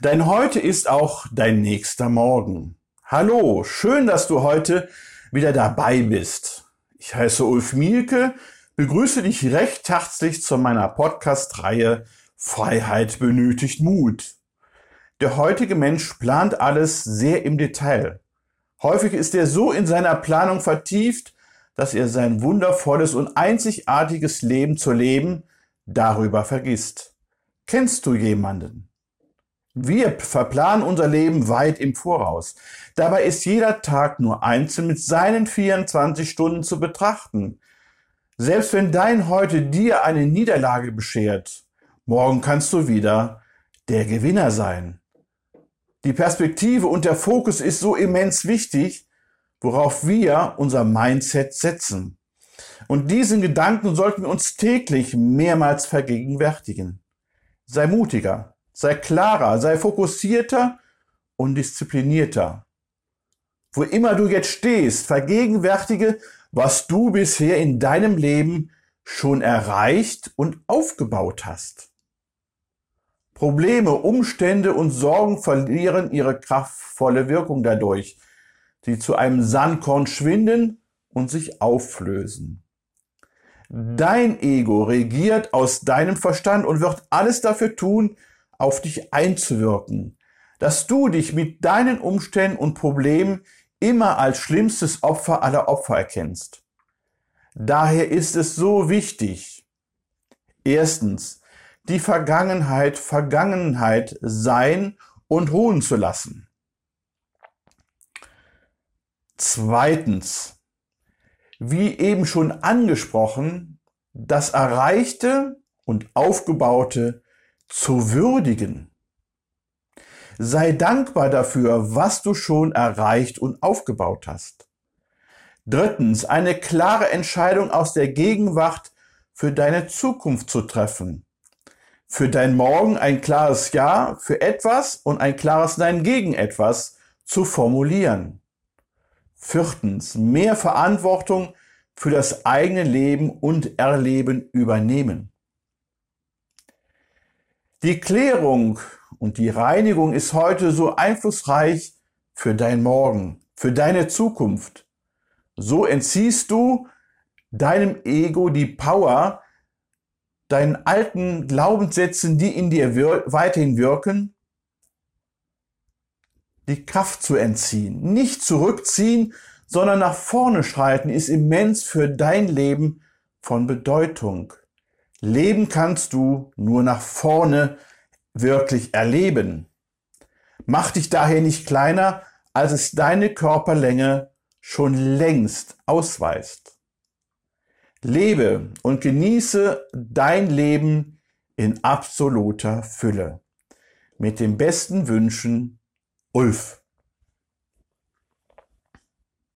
Dein Heute ist auch dein nächster Morgen. Hallo, schön, dass du heute wieder dabei bist. Ich heiße Ulf Mielke, begrüße dich recht herzlich zu meiner Podcast-Reihe Freiheit benötigt Mut. Der heutige Mensch plant alles sehr im Detail. Häufig ist er so in seiner Planung vertieft, dass er sein wundervolles und einzigartiges Leben zu leben darüber vergisst. Kennst du jemanden? Wir verplanen unser Leben weit im Voraus. Dabei ist jeder Tag nur einzeln mit seinen 24 Stunden zu betrachten. Selbst wenn dein heute dir eine Niederlage beschert, morgen kannst du wieder der Gewinner sein. Die Perspektive und der Fokus ist so immens wichtig, worauf wir unser Mindset setzen. Und diesen Gedanken sollten wir uns täglich mehrmals vergegenwärtigen. Sei mutiger, sei klarer, sei fokussierter und disziplinierter. Wo immer du jetzt stehst, vergegenwärtige, was du bisher in deinem Leben schon erreicht und aufgebaut hast. Probleme, Umstände und Sorgen verlieren ihre kraftvolle Wirkung dadurch, die zu einem Sandkorn schwinden und sich auflösen. Dein Ego regiert aus deinem Verstand und wird alles dafür tun, auf dich einzuwirken, dass du dich mit deinen Umständen und Problemen immer als schlimmstes Opfer aller Opfer erkennst. Daher ist es so wichtig, erstens, die Vergangenheit Vergangenheit sein und ruhen zu lassen. Zweitens, wie eben schon angesprochen, das Erreichte und Aufgebaute zu würdigen. Sei dankbar dafür, was du schon erreicht und aufgebaut hast. Drittens, eine klare Entscheidung aus der Gegenwart für deine Zukunft zu treffen. Für dein Morgen ein klares Ja für etwas und ein klares Nein gegen etwas zu formulieren. Viertens, mehr Verantwortung für das eigene Leben und Erleben übernehmen. Die Klärung und die Reinigung ist heute so einflussreich für dein Morgen, für deine Zukunft. So entziehst du deinem Ego die Power, deinen alten Glaubenssätzen, die in dir wir weiterhin wirken, die Kraft zu entziehen. Nicht zurückziehen, sondern nach vorne schreiten ist immens für dein Leben von Bedeutung. Leben kannst du nur nach vorne wirklich erleben. Mach dich daher nicht kleiner, als es deine Körperlänge schon längst ausweist. Lebe und genieße dein Leben in absoluter Fülle. Mit den besten Wünschen, Ulf.